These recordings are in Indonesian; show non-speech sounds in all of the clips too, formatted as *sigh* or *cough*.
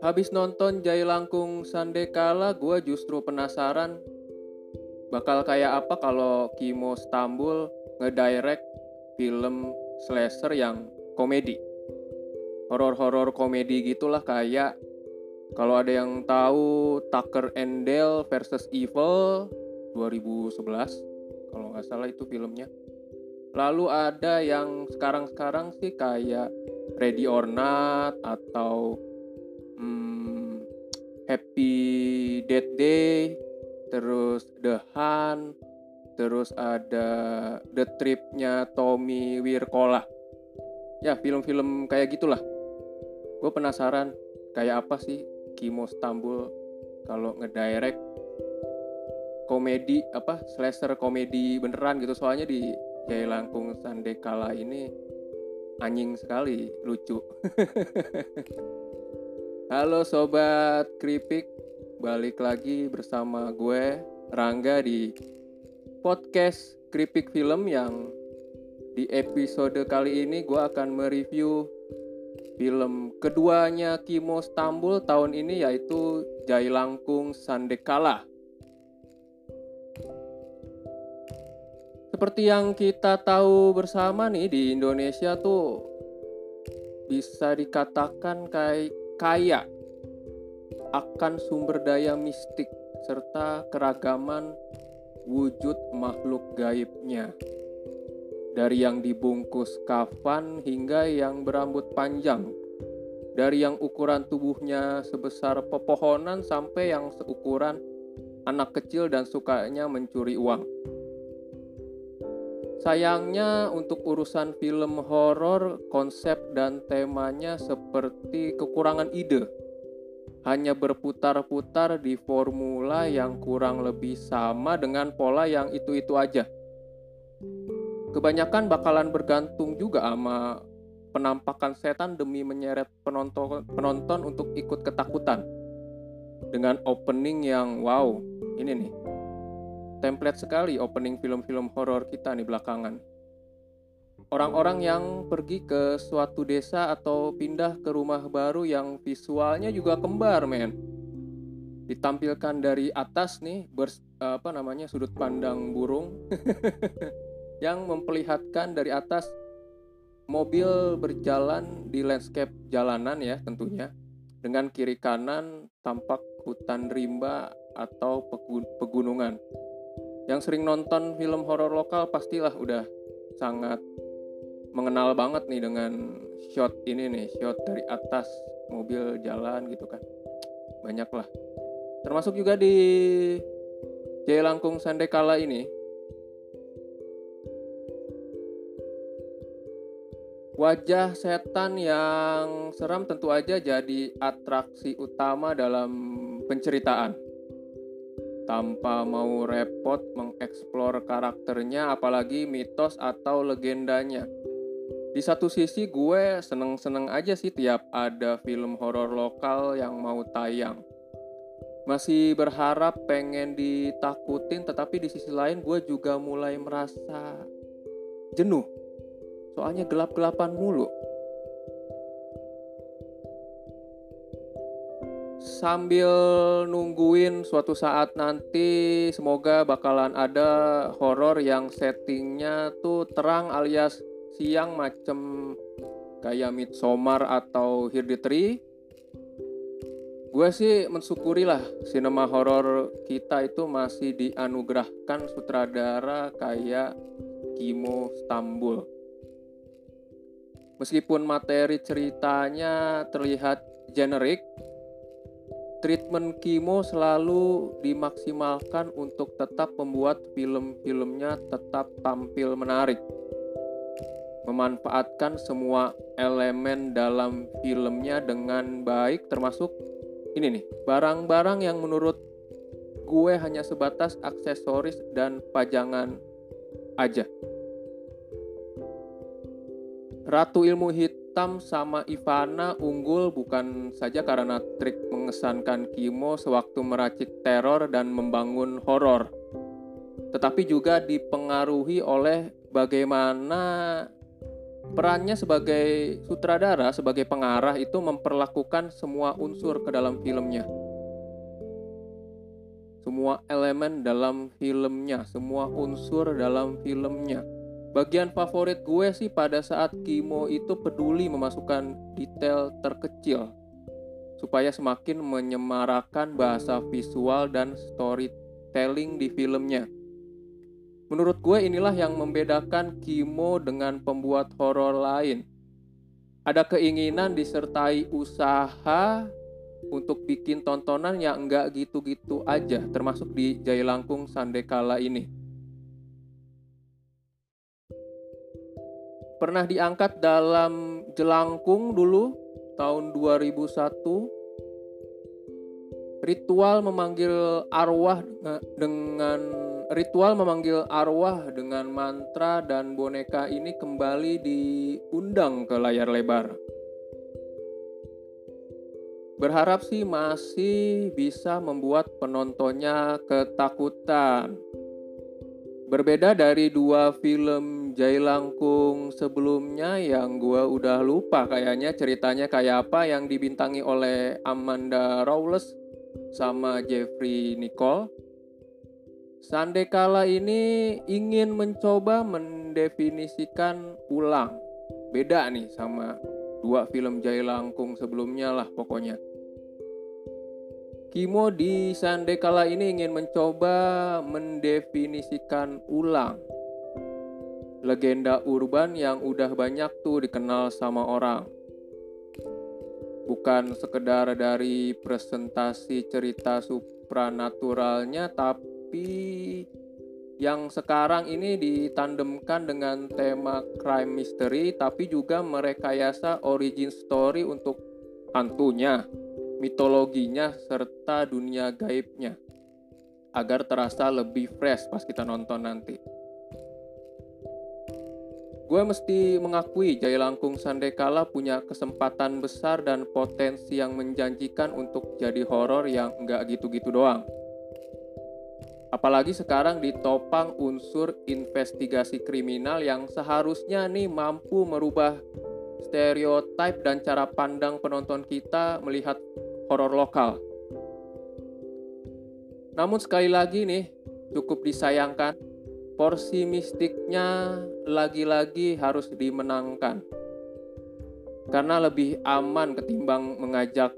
Habis nonton Jai Langkung Sandekala, gue justru penasaran bakal kayak apa kalau Kimo Stambul ngedirect film slasher yang komedi. Horor-horor komedi gitulah kayak kalau ada yang tahu Tucker and Dale versus Evil 2011 kalau nggak salah itu filmnya. Lalu ada yang sekarang-sekarang sih kayak Ready or Not atau hmm, Happy Death Day, terus The Hunt, terus ada The Tripnya Tommy Wirkola. Ya film-film kayak gitulah. Gue penasaran kayak apa sih Kimo Stambul kalau ngedirect komedi apa slasher komedi beneran gitu soalnya di Jaya Langkung Sandekala ini anjing sekali lucu *laughs* Halo sobat keripik, balik lagi bersama gue Rangga di podcast Keripik Film yang di episode kali ini gue akan mereview film keduanya Kimo Stambul tahun ini yaitu Jai Langkung Sandekala. Seperti yang kita tahu bersama nih di Indonesia tuh bisa dikatakan kayak kaya akan sumber daya mistik serta keragaman wujud makhluk gaibnya. Dari yang dibungkus kafan hingga yang berambut panjang. Dari yang ukuran tubuhnya sebesar pepohonan sampai yang seukuran anak kecil dan sukanya mencuri uang. Sayangnya untuk urusan film horor, konsep dan temanya seperti kekurangan ide. Hanya berputar-putar di formula yang kurang lebih sama dengan pola yang itu-itu aja. Kebanyakan bakalan bergantung juga sama penampakan setan demi menyeret penonton penonton untuk ikut ketakutan. Dengan opening yang wow, ini nih template sekali opening film-film horor kita nih belakangan. Orang-orang yang pergi ke suatu desa atau pindah ke rumah baru yang visualnya juga kembar, men. Ditampilkan dari atas nih, bers, apa namanya sudut pandang burung *laughs* yang memperlihatkan dari atas mobil berjalan di landscape jalanan ya tentunya dengan kiri kanan tampak hutan rimba atau pegunungan yang sering nonton film horor lokal pastilah udah sangat mengenal banget nih dengan shot ini nih, shot dari atas mobil jalan gitu kan. Banyak lah. Termasuk juga di Jaya Langkung Sandekala ini. Wajah setan yang seram tentu aja jadi atraksi utama dalam penceritaan tanpa mau repot mengeksplor karakternya apalagi mitos atau legendanya. Di satu sisi gue seneng-seneng aja sih tiap ada film horor lokal yang mau tayang. Masih berharap pengen ditakutin tetapi di sisi lain gue juga mulai merasa jenuh. Soalnya gelap-gelapan mulu. Sambil nungguin suatu saat nanti semoga bakalan ada horor yang settingnya tuh terang alias siang macem kayak Midsommar atau Hereditary gue sih mensyukuri lah sinema horor kita itu masih dianugerahkan sutradara kayak Kimo Stambul. Meskipun materi ceritanya terlihat generik treatment Kimo selalu dimaksimalkan untuk tetap membuat film-filmnya tetap tampil menarik. Memanfaatkan semua elemen dalam filmnya dengan baik termasuk ini nih, barang-barang yang menurut gue hanya sebatas aksesoris dan pajangan aja. Ratu Ilmu Hit Hitam sama Ivana unggul bukan saja karena trik mengesankan Kimo sewaktu meracik teror dan membangun horor, tetapi juga dipengaruhi oleh bagaimana perannya sebagai sutradara, sebagai pengarah itu memperlakukan semua unsur ke dalam filmnya. Semua elemen dalam filmnya, semua unsur dalam filmnya. Bagian favorit gue sih pada saat Kimo itu peduli memasukkan detail terkecil supaya semakin menyemarakan bahasa visual dan storytelling di filmnya. Menurut gue inilah yang membedakan Kimo dengan pembuat horor lain. Ada keinginan disertai usaha untuk bikin tontonan yang enggak gitu-gitu aja, termasuk di Jailangkung Sandekala ini. Pernah diangkat dalam Jelangkung dulu tahun 2001 ritual memanggil arwah dengan ritual memanggil arwah dengan mantra dan boneka ini kembali diundang ke layar lebar. Berharap sih masih bisa membuat penontonnya ketakutan. Berbeda dari dua film Jailangkung sebelumnya yang gue udah lupa kayaknya ceritanya kayak apa yang dibintangi oleh Amanda Rawless sama Jeffrey Nicole. Sandekala ini ingin mencoba mendefinisikan ulang. Beda nih sama dua film Jai Langkung sebelumnya lah pokoknya. Kimo di Sandekala ini ingin mencoba mendefinisikan ulang legenda urban yang udah banyak tuh dikenal sama orang. Bukan sekedar dari presentasi cerita supranaturalnya tapi yang sekarang ini ditandemkan dengan tema crime mystery tapi juga merekayasa origin story untuk hantunya, mitologinya serta dunia gaibnya agar terasa lebih fresh pas kita nonton nanti. Gue mesti mengakui Langkung Sandekala punya kesempatan besar dan potensi yang menjanjikan untuk jadi horor yang nggak gitu-gitu doang. Apalagi sekarang ditopang unsur investigasi kriminal yang seharusnya nih mampu merubah stereotip dan cara pandang penonton kita melihat horor lokal. Namun sekali lagi nih, cukup disayangkan porsi mistiknya lagi-lagi harus dimenangkan. Karena lebih aman ketimbang mengajak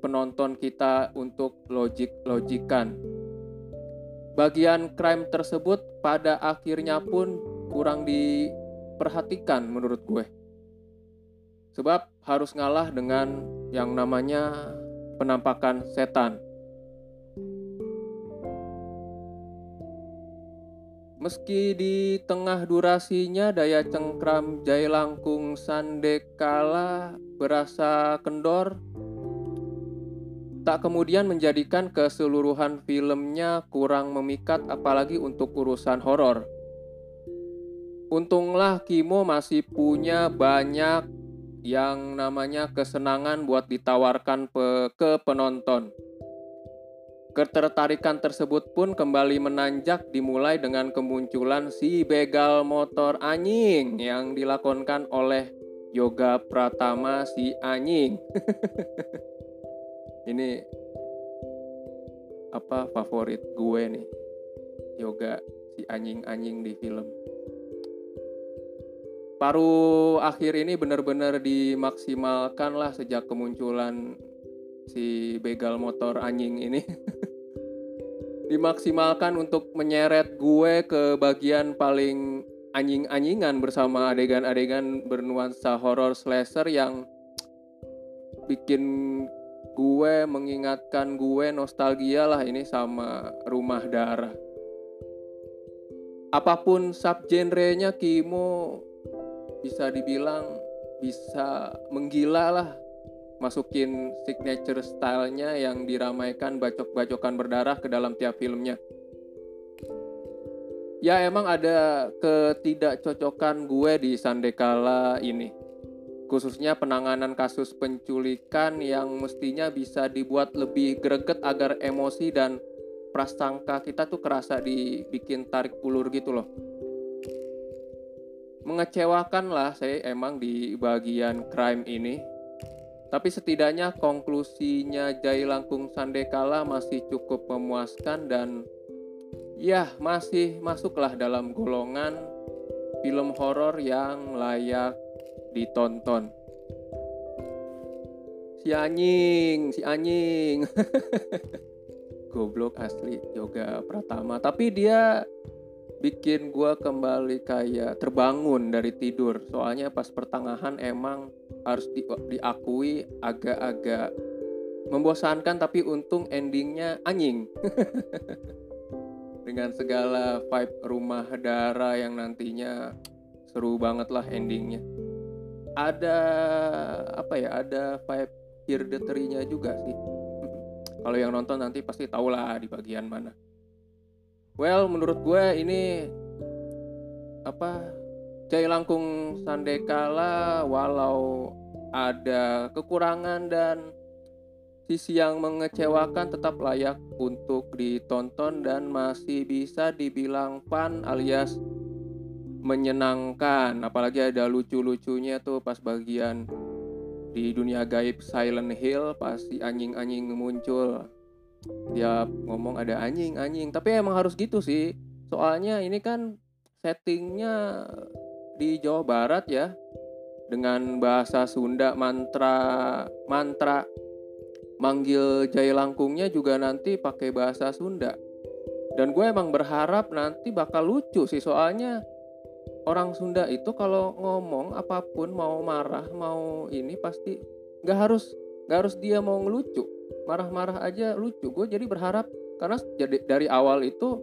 penonton kita untuk logik-logikan. Bagian crime tersebut pada akhirnya pun kurang diperhatikan menurut gue. Sebab harus ngalah dengan yang namanya penampakan setan. Meski di tengah durasinya daya cengkram Jai Langkung Sandekala berasa kendor, tak kemudian menjadikan keseluruhan filmnya kurang memikat apalagi untuk urusan horor. Untunglah Kimo masih punya banyak yang namanya kesenangan buat ditawarkan ke penonton. Ketertarikan tersebut pun kembali menanjak dimulai dengan kemunculan si begal motor anjing yang dilakonkan oleh Yoga Pratama si anjing. *laughs* Ini apa favorit gue nih? Yoga si anjing-anjing di film. Paru akhir ini benar-benar dimaksimalkan lah sejak kemunculan si begal motor anjing ini *laughs* dimaksimalkan untuk menyeret gue ke bagian paling anjing-anjingan bersama adegan-adegan bernuansa horror slasher yang bikin gue mengingatkan gue nostalgia lah ini sama rumah darah. Apa pun subgenrenya Kimo bisa dibilang bisa menggila lah masukin signature stylenya yang diramaikan bacok-bacokan berdarah ke dalam tiap filmnya. Ya emang ada ketidakcocokan gue di Sandekala ini. Khususnya penanganan kasus penculikan yang mestinya bisa dibuat lebih greget agar emosi dan prasangka kita tuh kerasa dibikin tarik ulur gitu loh. Mengecewakan lah saya emang di bagian crime ini. Tapi setidaknya konklusinya Jai Langkung Sandekala masih cukup memuaskan dan ya masih masuklah dalam golongan film horor yang layak ditonton. Si anjing, si anjing. *laughs* Goblok asli Yoga Pratama. Tapi dia bikin gue kembali kayak terbangun dari tidur. Soalnya pas pertengahan emang harus di, diakui agak-agak membosankan tapi untung endingnya anjing. *laughs* Dengan segala vibe rumah darah yang nantinya seru banget lah endingnya. Ada apa ya ada vibe hereditary-nya juga sih. *laughs* Kalau yang nonton nanti pasti tau lah di bagian mana Well, menurut gue ini apa Jai Langkung Sandekala walau ada kekurangan dan sisi yang mengecewakan tetap layak untuk ditonton dan masih bisa dibilang fun alias menyenangkan. Apalagi ada lucu-lucunya tuh pas bagian di dunia gaib Silent Hill pasti anjing-anjing muncul dia ngomong ada anjing anjing. Tapi emang harus gitu sih. Soalnya ini kan settingnya di Jawa Barat ya. Dengan bahasa Sunda mantra mantra manggil Jaya Langkungnya juga nanti pakai bahasa Sunda. Dan gue emang berharap nanti bakal lucu sih. Soalnya orang Sunda itu kalau ngomong apa pun mau marah mau ini pasti nggak harus nggak harus dia mau ngelucu. Marah-marah aja lucu. Gue jadi berharap karena jadi dari awal itu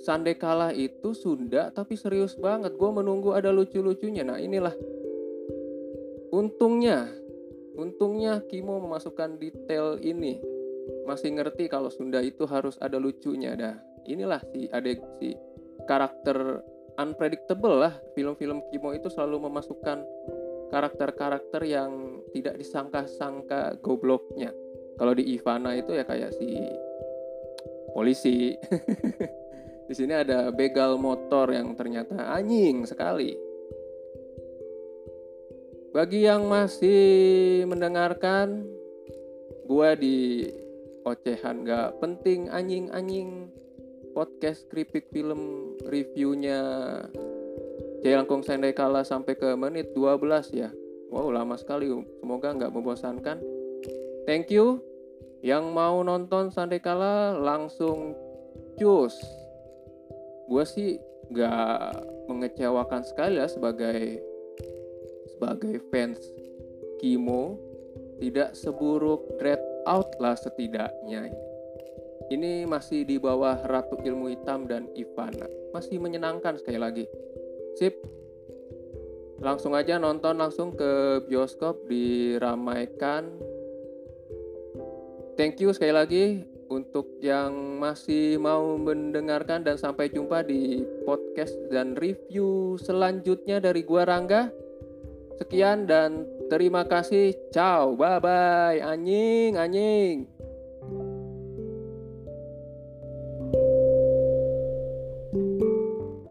Sandekala itu Sunda tapi serius banget. Gue menunggu ada lucu-lucunya. Nah inilah. Untungnya untungnya Kimo memasukkan detail ini. Masih ngerti kalau Sunda itu harus ada lucunya. Dah inilah si adek si karakter unpredictable lah. Film-film Kimo itu selalu memasukkan karakter-karakter yang tidak disangka-sangka gobloknya kalau di Ivana itu ya kayak si polisi. *laughs* di sini ada begal motor yang ternyata anjing sekali. Bagi yang masih mendengarkan, gue di ocehan gak penting anjing-anjing podcast kripik film reviewnya Jelangkung Sendai Kala sampai ke menit 12 ya. Wow lama sekali, semoga nggak membosankan. Thank you. Yang mau nonton Sandekala langsung cus. Gue sih gak mengecewakan sekali ya sebagai sebagai fans Kimo tidak seburuk Dread Out lah setidaknya. Ini masih di bawah Ratu Ilmu Hitam dan Ivana. Masih menyenangkan sekali lagi. Sip. Langsung aja nonton langsung ke bioskop diramaikan Thank you sekali lagi untuk yang masih mau mendengarkan dan sampai jumpa di podcast dan review selanjutnya dari gua Rangga. Sekian dan terima kasih. Ciao. Bye bye. Anjing, anjing.